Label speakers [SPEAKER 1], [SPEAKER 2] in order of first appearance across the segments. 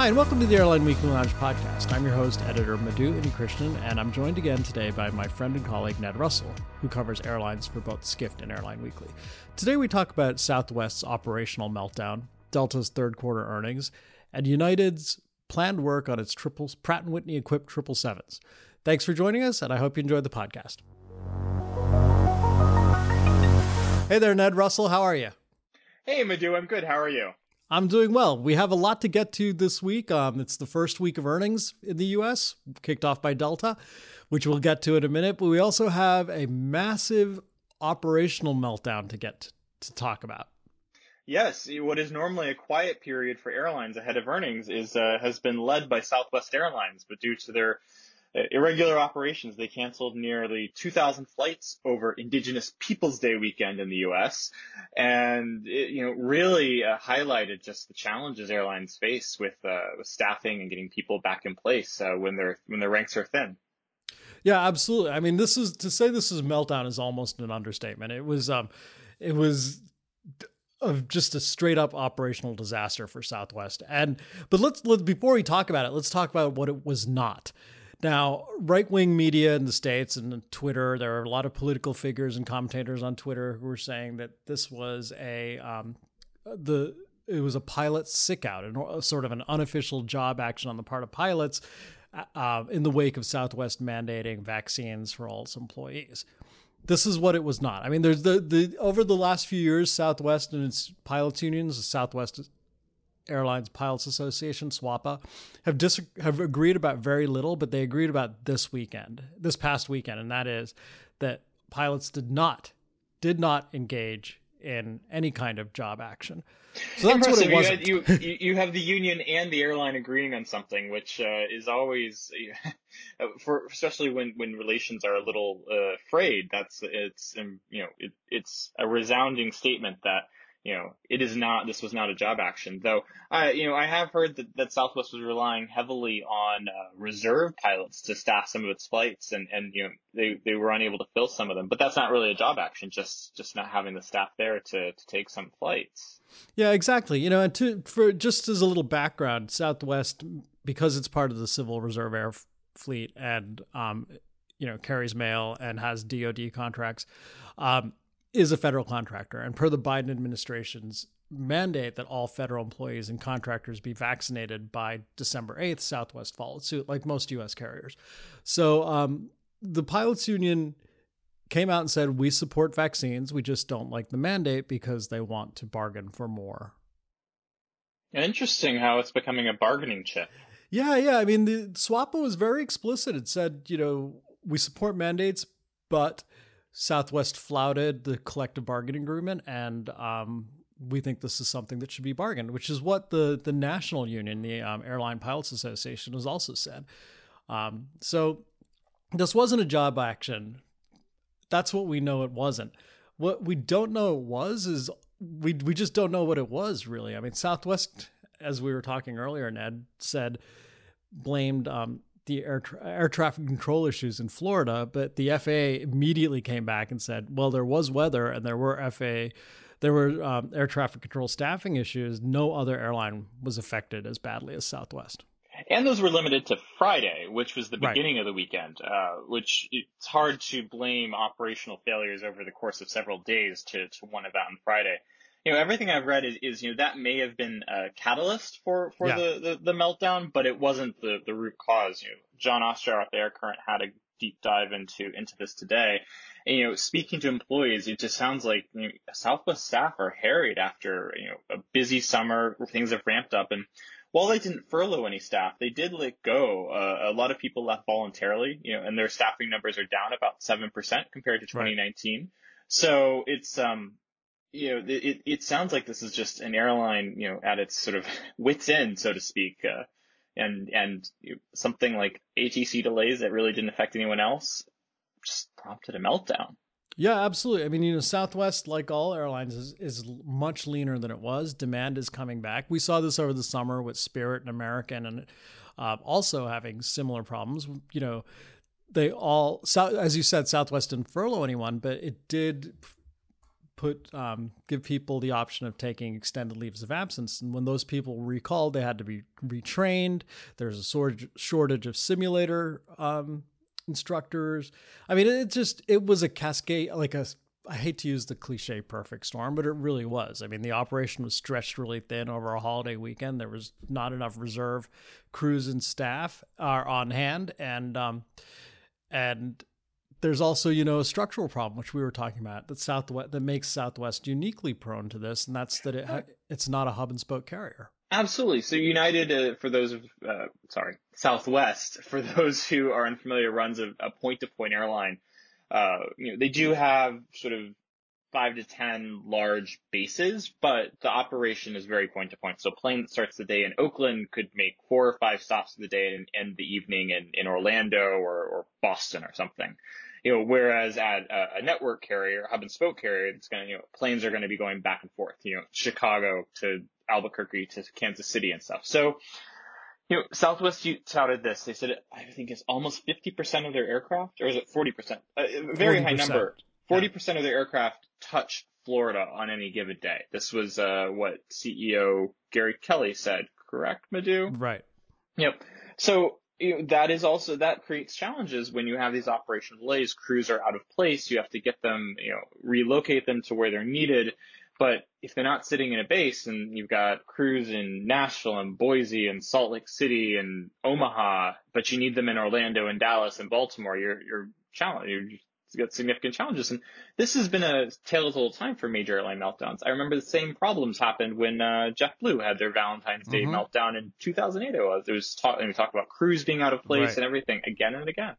[SPEAKER 1] Hi, and welcome to the Airline Weekly Lounge podcast. I'm your host, editor Madhu Unnikrishnan, and I'm joined again today by my friend and colleague Ned Russell, who covers airlines for both Skift and Airline Weekly. Today we talk about Southwest's operational meltdown, Delta's third quarter earnings, and United's planned work on its triples Pratt & Whitney equipped triple sevens. Thanks for joining us, and I hope you enjoyed the podcast. Hey there, Ned Russell. How are you?
[SPEAKER 2] Hey, Madhu. I'm good. How are you?
[SPEAKER 1] I'm doing well. We have a lot to get to this week. Um, it's the first week of earnings in the US, kicked off by Delta, which we'll get to in a minute. But we also have a massive operational meltdown to get to talk about.
[SPEAKER 2] Yes, what is normally a quiet period for airlines ahead of earnings is uh, has been led by Southwest Airlines, but due to their irregular operations. They canceled nearly 2,000 flights over Indigenous Peoples Day weekend in the U.S. and it, you know really uh, highlighted just the challenges airlines face with, uh, with staffing and getting people back in place uh, when their when their ranks are thin.
[SPEAKER 1] Yeah, absolutely. I mean, this is to say this is meltdown is almost an understatement. It was um, it was of just a straight up operational disaster for Southwest. And but let's let before we talk about it, let's talk about what it was not. Now, right wing media in the States and Twitter, there are a lot of political figures and commentators on Twitter who were saying that this was a, um, the, it was a pilot sick out, and sort of an unofficial job action on the part of pilots uh, uh, in the wake of Southwest mandating vaccines for all its employees. This is what it was not. I mean, there's the the over the last few years, Southwest and its pilots unions, Southwest Airlines Pilots Association, SWAPA, have dis- have agreed about very little, but they agreed about this weekend, this past weekend, and that is that pilots did not did not engage in any kind of job action.
[SPEAKER 2] So that's Impressive. what it was. You, you, you have the union and the airline agreeing on something, which uh, is always, for especially when, when relations are a little uh, frayed. That's it's um, you know it, it's a resounding statement that you know, it is not, this was not a job action. Though, I, you know, I have heard that, that Southwest was relying heavily on uh, reserve pilots to staff some of its flights and, and, you know, they, they were unable to fill some of them, but that's not really a job action, just, just not having the staff there to, to take some flights.
[SPEAKER 1] Yeah, exactly. You know, and to, for just as a little background, Southwest, because it's part of the Civil Reserve Air Fleet and, um, you know, carries mail and has DoD contracts, um, is a federal contractor. And per the Biden administration's mandate that all federal employees and contractors be vaccinated by December 8th, Southwest followed suit, like most U.S. carriers. So um, the pilots union came out and said, We support vaccines. We just don't like the mandate because they want to bargain for more.
[SPEAKER 2] Interesting how it's becoming a bargaining chip.
[SPEAKER 1] Yeah, yeah. I mean, the SWAPA was very explicit. It said, you know, we support mandates, but Southwest flouted the collective bargaining agreement, and um, we think this is something that should be bargained, which is what the the national union, the um, Airline Pilots Association, has also said. Um, so this wasn't a job action. That's what we know it wasn't. What we don't know it was is we we just don't know what it was really. I mean, Southwest, as we were talking earlier, Ned said blamed um, the air, tra- air traffic control issues in Florida, but the FAA immediately came back and said, well, there was weather and there were FAA, there were um, air traffic control staffing issues. No other airline was affected as badly as Southwest.
[SPEAKER 2] And those were limited to Friday, which was the beginning right. of the weekend, uh, which it's hard to blame operational failures over the course of several days to, to one event on Friday you know, everything I've read is, is, you know, that may have been a catalyst for, for yeah. the, the, the, meltdown, but it wasn't the, the root cause. You know, John Ostrower at the Air Current had a deep dive into, into this today. And, you know, speaking to employees, it just sounds like, you know, Southwest staff are harried after, you know, a busy summer where things have ramped up. And while they didn't furlough any staff, they did let go. Uh, a lot of people left voluntarily, you know, and their staffing numbers are down about 7% compared to 2019. Right. So it's, um, you know, it, it sounds like this is just an airline, you know, at its sort of wits end, so to speak. Uh, and, and something like ATC delays that really didn't affect anyone else just prompted a meltdown.
[SPEAKER 1] Yeah, absolutely. I mean, you know, Southwest, like all airlines, is, is much leaner than it was. Demand is coming back. We saw this over the summer with Spirit and American, and uh, also having similar problems. You know, they all, as you said, Southwest didn't furlough anyone, but it did put um, give people the option of taking extended leaves of absence, and when those people recalled, they had to be retrained. There's a shortage of simulator um, instructors. I mean, it just it was a cascade, like a I hate to use the cliche perfect storm, but it really was. I mean, the operation was stretched really thin over a holiday weekend. There was not enough reserve crews and staff are on hand, and um, and there's also you know a structural problem which we were talking about that Southwest that makes Southwest uniquely prone to this, and that's that it it's not a hub and spoke carrier.
[SPEAKER 2] Absolutely. So United, uh, for those of, uh, sorry, Southwest, for those who are unfamiliar, runs a, point-to-point airline uh, you know, they do have sort of five to 10 large bases, but the operation is very point to point. So a plane that starts the day in Oakland could make four or five stops of the day and end the evening in, in Orlando or, or Boston or something. You know, whereas at a, a network carrier, hub and spoke carrier, it's going to, you know, planes are going to be going back and forth, you know, Chicago to Albuquerque to Kansas City and stuff. So, you know, Southwest touted this. They said, I think it's almost 50% of their aircraft, or is it 40%? A very 40%. high number. 40% yeah. of their aircraft touch Florida on any given day. This was uh, what CEO Gary Kelly said, correct, Madhu?
[SPEAKER 1] Right.
[SPEAKER 2] Yep. So you know, that is also that creates challenges when you have these operational delays. Crews are out of place. You have to get them, you know, relocate them to where they're needed. But if they're not sitting in a base and you've got crews in Nashville and Boise and Salt Lake City and Omaha, but you need them in Orlando and Dallas and Baltimore, you're, you're challenged. You've got significant challenges. And this has been a tale of old time for major airline meltdowns. I remember the same problems happened when, uh, JetBlue had their Valentine's Day mm-hmm. meltdown in 2008. It was, it was talk, and we talked about crews being out of place right. and everything again and again.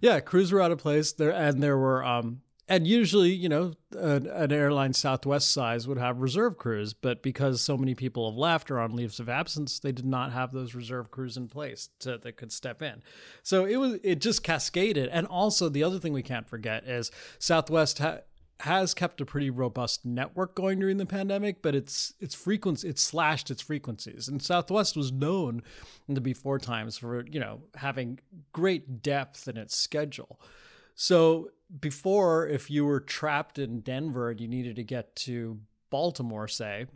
[SPEAKER 1] Yeah, crews were out of place there, and there were um, and usually, you know, an, an, airline Southwest size would have reserve crews, but because so many people have left or on leaves of absence, they did not have those reserve crews in place to, that could step in. So it was it just cascaded. And also, the other thing we can't forget is Southwest ha- has kept a pretty robust network going during the pandemic, but it's its frequency it slashed its frequencies. And Southwest was known in the before times for you know having great depth in its schedule. So before, if you were trapped in Denver and you needed to get to Baltimore, say,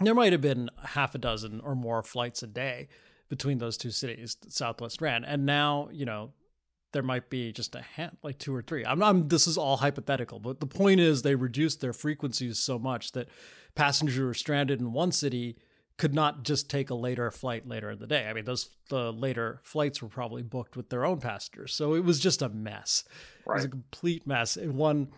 [SPEAKER 1] there might have been half a dozen or more flights a day between those two cities Southwest ran. And now, you know, there might be just a hand, like two or three. I'm, I'm this is all hypothetical, but the point is they reduced their frequencies so much that passengers were stranded in one city could not just take a later flight later in the day. I mean, those the later flights were probably booked with their own passengers, so it was just a mess. Right. It was a complete mess. And one,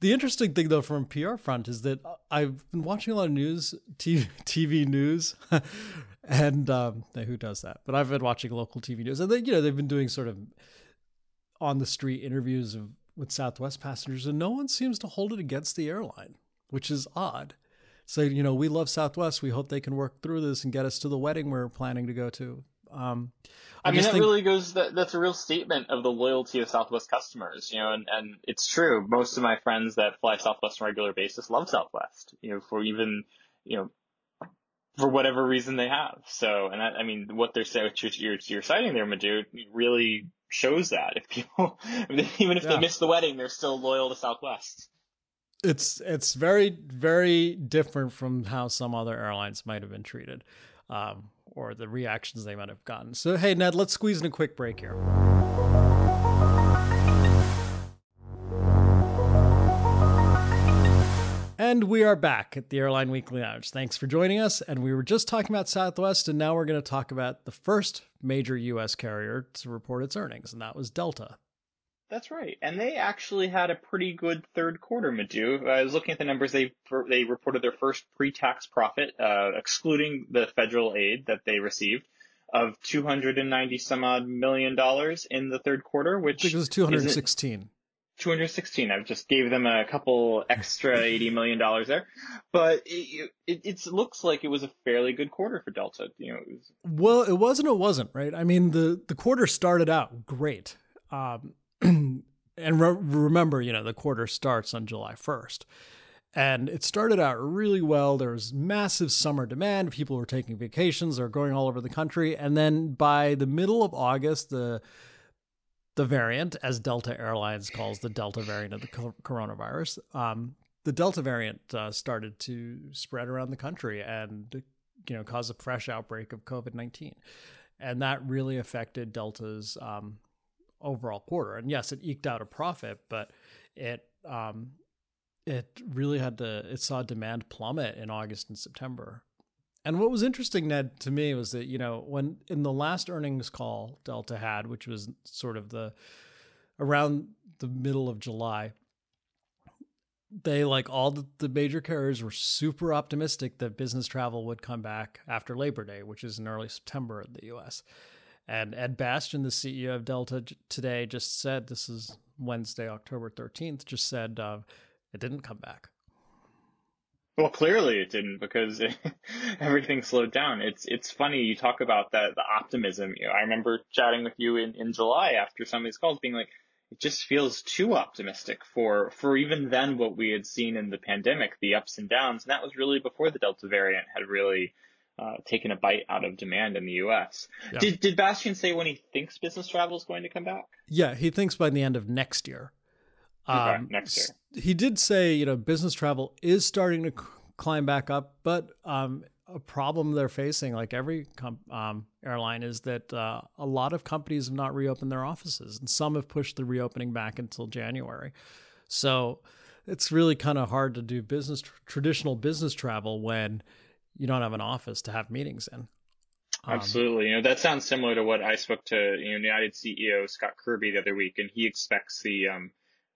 [SPEAKER 1] the interesting thing though from PR front is that I've been watching a lot of news, TV, TV news, and um, who does that? But I've been watching local TV news, and they, you know, they've been doing sort of on the street interviews of with Southwest passengers, and no one seems to hold it against the airline, which is odd say, you know, we love Southwest. We hope they can work through this and get us to the wedding we're planning to go to. Um,
[SPEAKER 2] I, I mean, that think... really goes. That, that's a real statement of the loyalty of Southwest customers. You know, and, and it's true. Most of my friends that fly Southwest on a regular basis love Southwest. You know, for even you know for whatever reason they have. So, and I, I mean, what they're saying, what you're, you're citing there, Madhu, really shows that if people, even if yeah. they miss the wedding, they're still loyal to Southwest
[SPEAKER 1] it's it's very very different from how some other airlines might have been treated um, or the reactions they might have gotten so hey ned let's squeeze in a quick break here And we are back at the Airline Weekly Lounge. Thanks for joining us. And we were just talking about Southwest, and now we're going to talk about the first major U.S. carrier to report its earnings, and that was Delta.
[SPEAKER 2] That's right, and they actually had a pretty good third quarter. Madhu, I was looking at the numbers. They they reported their first pre-tax profit, uh, excluding the federal aid that they received, of 290 some odd million dollars in the third quarter, which
[SPEAKER 1] it was 216.
[SPEAKER 2] 216. I just gave them a couple extra 80 million dollars there, but it, it, it, looks like it was a fairly good quarter for Delta. You know, it was...
[SPEAKER 1] well, it wasn't. It wasn't right. I mean, the the quarter started out great. Um, and re- remember, you know, the quarter starts on July 1st. And it started out really well. There was massive summer demand. People were taking vacations, they're going all over the country. And then by the middle of August, the the variant, as Delta Airlines calls the Delta variant of the coronavirus, um, the Delta variant uh, started to spread around the country and you know cause a fresh outbreak of COVID nineteen, and that really affected Delta's um, overall quarter. And yes, it eked out a profit, but it um, it really had to it saw demand plummet in August and September. And what was interesting, Ned, to me was that, you know, when in the last earnings call Delta had, which was sort of the around the middle of July, they like all the, the major carriers were super optimistic that business travel would come back after Labor Day, which is in early September in the US. And Ed Bastian, the CEO of Delta today, just said this is Wednesday, October 13th, just said uh, it didn't come back.
[SPEAKER 2] Well, clearly it didn't because it, everything slowed down. It's it's funny you talk about that the optimism. You know, I remember chatting with you in, in July after some of these calls, being like, it just feels too optimistic for for even then what we had seen in the pandemic, the ups and downs, and that was really before the Delta variant had really uh, taken a bite out of demand in the U.S. Yeah. Did did Bastian say when he thinks business travel is going to come back?
[SPEAKER 1] Yeah, he thinks by the end of next year.
[SPEAKER 2] Okay, um, next year.
[SPEAKER 1] He did say, you know, business travel is starting to climb back up, but um, a problem they're facing, like every com- um, airline, is that uh, a lot of companies have not reopened their offices, and some have pushed the reopening back until January. So it's really kind of hard to do business tr- traditional business travel when you don't have an office to have meetings in.
[SPEAKER 2] Um, Absolutely. You know, that sounds similar to what I spoke to, you know, United CEO Scott Kirby the other week, and he expects the um,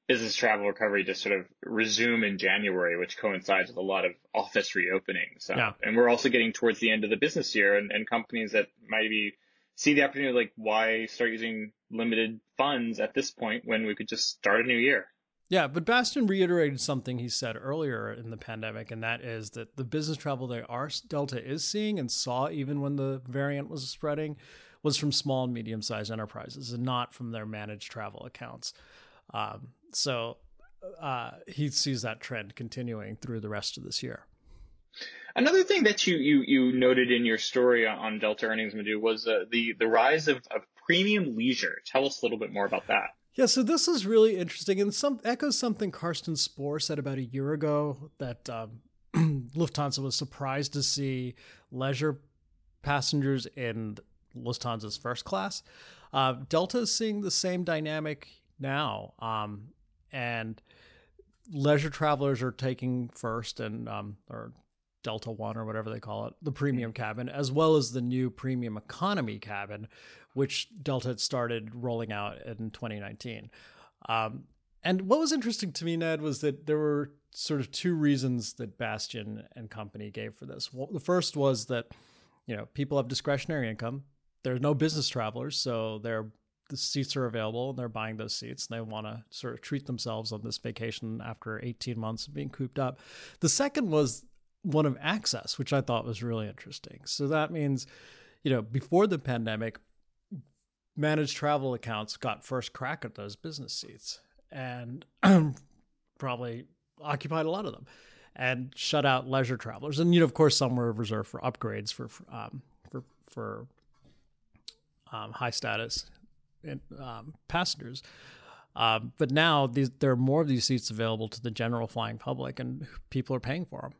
[SPEAKER 2] business travel recovery to sort of resume in January, which coincides with a lot of office reopenings. So, yeah. And we're also getting towards the end of the business year and, and companies that maybe see the opportunity, like why start using limited funds at this point when we could just start a new year?
[SPEAKER 1] Yeah, but Bastian reiterated something he said earlier in the pandemic, and that is that the business travel that our Delta is seeing and saw even when the variant was spreading was from small and medium sized enterprises and not from their managed travel accounts. Um, so uh, he sees that trend continuing through the rest of this year.
[SPEAKER 2] Another thing that you you, you noted in your story on Delta earnings, Madhu, was uh, the the rise of, of premium leisure. Tell us a little bit more about that.
[SPEAKER 1] Yeah, so this is really interesting and some echoes something Carsten Spohr said about a year ago that um, Lufthansa was surprised to see leisure passengers in Lufthansa's first class. Uh, Delta is seeing the same dynamic now. Um, and leisure travelers are taking first and um, or Delta One or whatever they call it, the premium cabin, as well as the new premium economy cabin, which Delta had started rolling out in 2019. Um, and what was interesting to me, Ned, was that there were sort of two reasons that Bastian and company gave for this. Well, the first was that you know people have discretionary income. There's no business travelers, so they're the seats are available and they're buying those seats and they want to sort of treat themselves on this vacation after 18 months of being cooped up. The second was one of access, which I thought was really interesting. So that means, you know, before the pandemic, managed travel accounts got first crack at those business seats and probably occupied a lot of them and shut out leisure travelers. And you know, of course, some were reserved for upgrades for um, for for um, high status um, passengers. Uh, but now these, there are more of these seats available to the general flying public, and people are paying for them.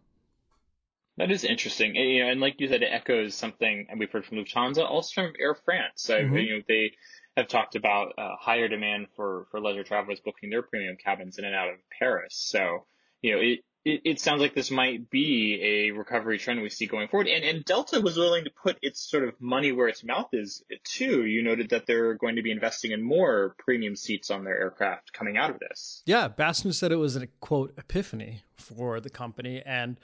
[SPEAKER 2] That is interesting, and, you know, and like you said, it echoes something and we've heard from Lufthansa, also from Air France. So mm-hmm. you know they have talked about uh, higher demand for for leisure travelers booking their premium cabins in and out of Paris. So you know it it, it sounds like this might be a recovery trend we see going forward. And, and Delta was willing to put its sort of money where its mouth is too. You noted that they're going to be investing in more premium seats on their aircraft coming out of this.
[SPEAKER 1] Yeah, Bastian said it was a quote epiphany for the company, and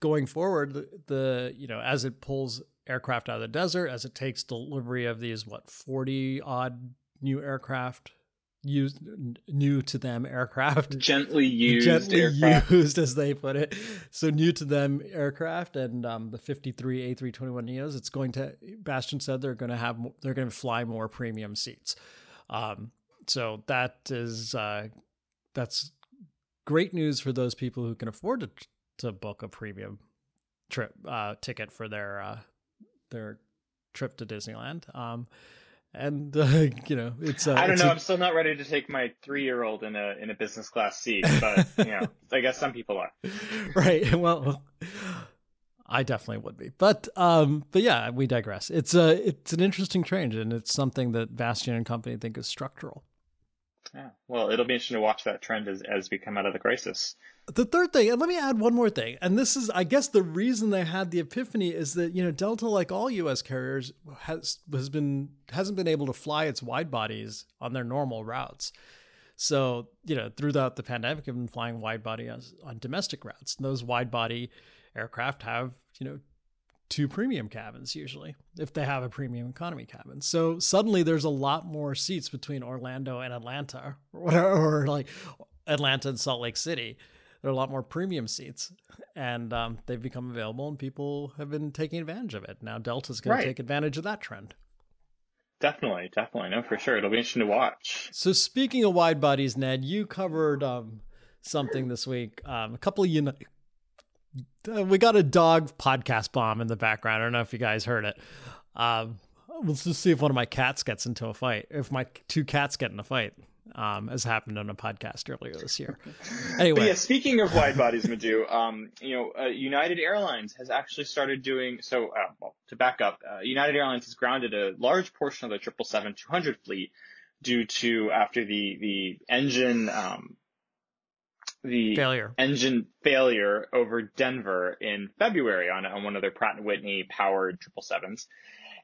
[SPEAKER 1] going forward, the, the you know as it pulls aircraft out of the desert, as it takes delivery of these what forty odd new aircraft used new to them aircraft?
[SPEAKER 2] Gently used
[SPEAKER 1] gently
[SPEAKER 2] aircraft.
[SPEAKER 1] used as they put it. So new to them aircraft and um, the 53 a321 neos it's going to Bastian said they're going to have they're going to fly more premium seats. Um, so that is uh, that's great news for those people who can afford to, to book a premium trip uh, ticket for their uh, their trip to disneyland um, and uh, you know it's. Uh,
[SPEAKER 2] I don't
[SPEAKER 1] it's
[SPEAKER 2] know. I'm still not ready to take my three year old in a in a business class seat, but you know, I guess some people are.
[SPEAKER 1] Right. Well, I definitely would be, but um, but yeah, we digress. It's a it's an interesting change, and it's something that Bastian and company think is structural.
[SPEAKER 2] Yeah. Well, it'll be interesting to watch that trend as as we come out of the crisis.
[SPEAKER 1] The third thing, and let me add one more thing, and this is, I guess, the reason they had the epiphany is that you know Delta, like all U.S. carriers, has has been hasn't been able to fly its wide bodies on their normal routes. So you know, throughout the pandemic, have been flying wide body on, on domestic routes. And those wide body aircraft have you know two premium cabins usually if they have a premium economy cabin. So suddenly there's a lot more seats between Orlando and Atlanta or whatever, or like Atlanta and Salt Lake City. There are a lot more premium seats, and um, they've become available, and people have been taking advantage of it. Now Delta's going
[SPEAKER 2] Right.
[SPEAKER 1] to take advantage of that trend.
[SPEAKER 2] Definitely, definitely. No, for sure. It'll be interesting to watch.
[SPEAKER 1] So speaking of wide bodies, Ned, you covered um, something this week. Um, a couple of uni- uh, we got a dog podcast bomb in the background. I don't know if you guys heard it. Um, let's just see if one of my cats gets into a fight. If my two cats get in a fight, um, as happened on a podcast earlier this year.
[SPEAKER 2] But
[SPEAKER 1] Anyway,
[SPEAKER 2] yeah, speaking of wide bodies, Madhu, um, you know, uh, United Airlines has actually started doing so. Uh, well, to back up, uh, United Airlines has grounded a large portion of the 777-200 fleet due to after the the engine um, the
[SPEAKER 1] failure.
[SPEAKER 2] engine failure over Denver in February on, on one of their Pratt and Whitney powered 777s.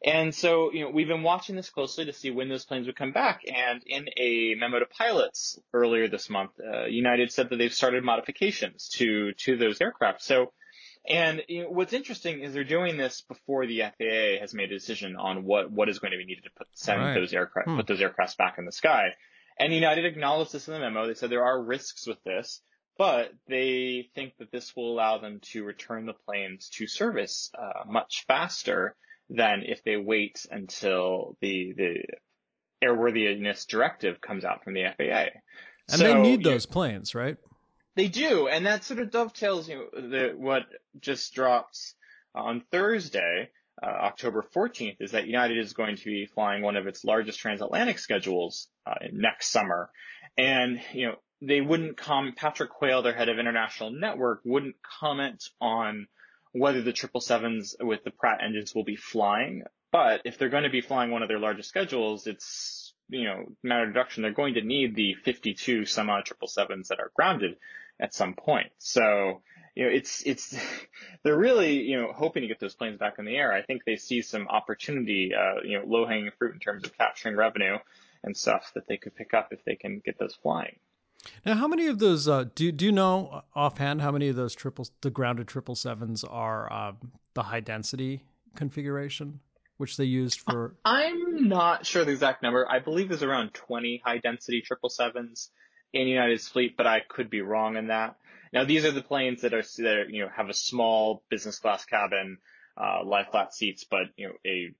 [SPEAKER 2] And so, you know, we've been watching this closely to see when those planes would come back. And in a memo to pilots earlier this month, uh, United said that they've started modifications to, to those aircraft. So, and you know, what's interesting is they're doing this before the FAA has made a decision on what, what is going to be needed to put, send
[SPEAKER 1] Right.
[SPEAKER 2] those aircraft,
[SPEAKER 1] Hmm.
[SPEAKER 2] put those aircrafts back in the sky. And United acknowledged this in the memo. They said there are risks with this, but they think that this will allow them to return the planes to service uh, much faster than if they wait until the the airworthiness directive comes out from the FAA.
[SPEAKER 1] And
[SPEAKER 2] So,
[SPEAKER 1] they need those planes, right?
[SPEAKER 2] they do, and that sort of dovetails, you know, the, what just drops on Thursday, uh, October 14th, is that United is going to be flying one of its largest transatlantic schedules uh, next summer, and you know they wouldn't come. Patrick Quayle, their head of international network, wouldn't comment on whether the 777s with the Pratt engines will be flying. But if they're going to be flying one of their largest schedules, it's you know matter of deduction they're going to need the 52 some odd 777s that are grounded at some point. So, you know, it's, it's, they're really, you know, hoping to get those planes back in the air. I think they see some opportunity, uh, you know, low hanging fruit in terms of capturing revenue and stuff that they could pick up if they can get those flying.
[SPEAKER 1] Now, how many of those uh, do do you know offhand? How many of those triples, the grounded triple sevens, are um, the high density configuration, which they used for?
[SPEAKER 2] I'm not sure the exact number. I believe there's around 20 high density triple sevens in United's fleet, but I could be wrong in that. Now, these are the planes that are, that are you know, have a small business class cabin, uh, lie flat seats, but, you know, a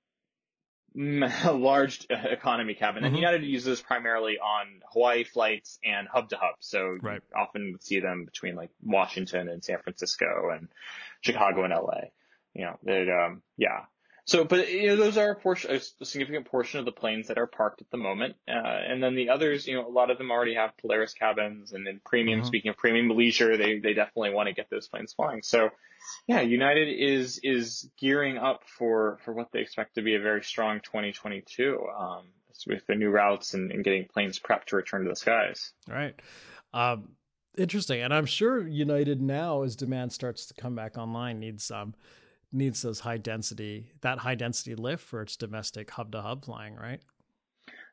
[SPEAKER 2] large economy cabin. And
[SPEAKER 1] Mhm.
[SPEAKER 2] United uses primarily on Hawaii flights and hub to hub. So
[SPEAKER 1] Right.
[SPEAKER 2] you often see them between like Washington and San Francisco and Chicago and LA. You know, that, um, yeah. So, but you know, those are a portion, a significant portion of the planes that are parked at the moment. Uh, and then the others, you know, a lot of them already have Polaris cabins and then premium,
[SPEAKER 1] Mhm.
[SPEAKER 2] speaking of premium leisure, they, they definitely want to get those planes flying. So yeah, United is, is gearing up for, for what they expect to be a very strong 2022, um, with the new routes and, and getting planes prepped to return to the skies.
[SPEAKER 1] Right. Um, interesting, and I'm sure United now, as demand starts to come back online, needs um needs those high density that high density lift for its domestic hub to hub flying, right?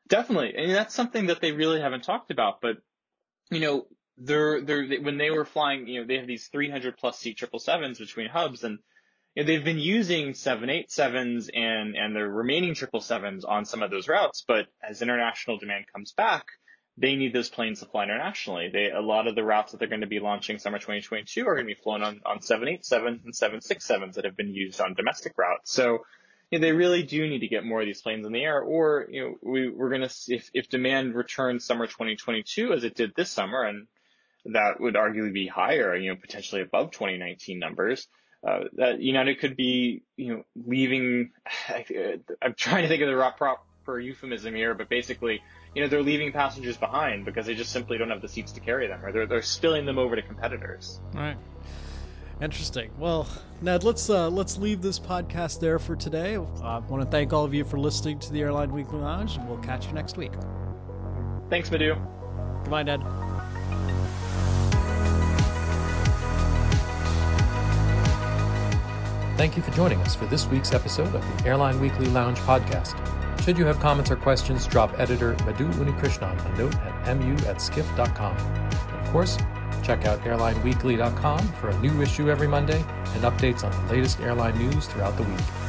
[SPEAKER 2] Definitely, and that's something that they really haven't talked about. But you know, they're they're they, when they were flying, you know, they have these 300 plus seat triple sevens between hubs, and you know, they've been using 787s and and the remaining triple sevens on some of those routes. But as international demand comes back, they need those planes to fly internationally. They a lot of the routes that they're going to be launching summer 2022 are going to be flown on on 787s and 767s that have been used on domestic routes. So you know, they really do need to get more of these planes in the air, or you know, we we're gonna see if if demand returns summer 2022 as it did this summer, and that would arguably be higher, you know, potentially above 2019 numbers. Uh, that United could be, you know, leaving. I'm trying to think of the pro- for euphemism here, but basically, you know, they're leaving passengers behind because they just simply don't have the seats to carry them, or they're they're spilling them over to competitors.
[SPEAKER 1] All right. Interesting. Well, Ned, let's uh, let's leave this podcast there for today. I want to thank all of you for listening to the Airline Weekly Lounge, and we'll catch you next week.
[SPEAKER 2] Thanks, Madhu.
[SPEAKER 1] Goodbye, Ned.
[SPEAKER 3] Thank you for joining us for this week's episode of the Airline Weekly Lounge podcast. Should you have comments or questions, drop editor Madhu Unnikrishnan a note at mu at skift.com. And of course, check out airlineweekly.com for a new issue every Monday and updates on the latest airline news throughout the week.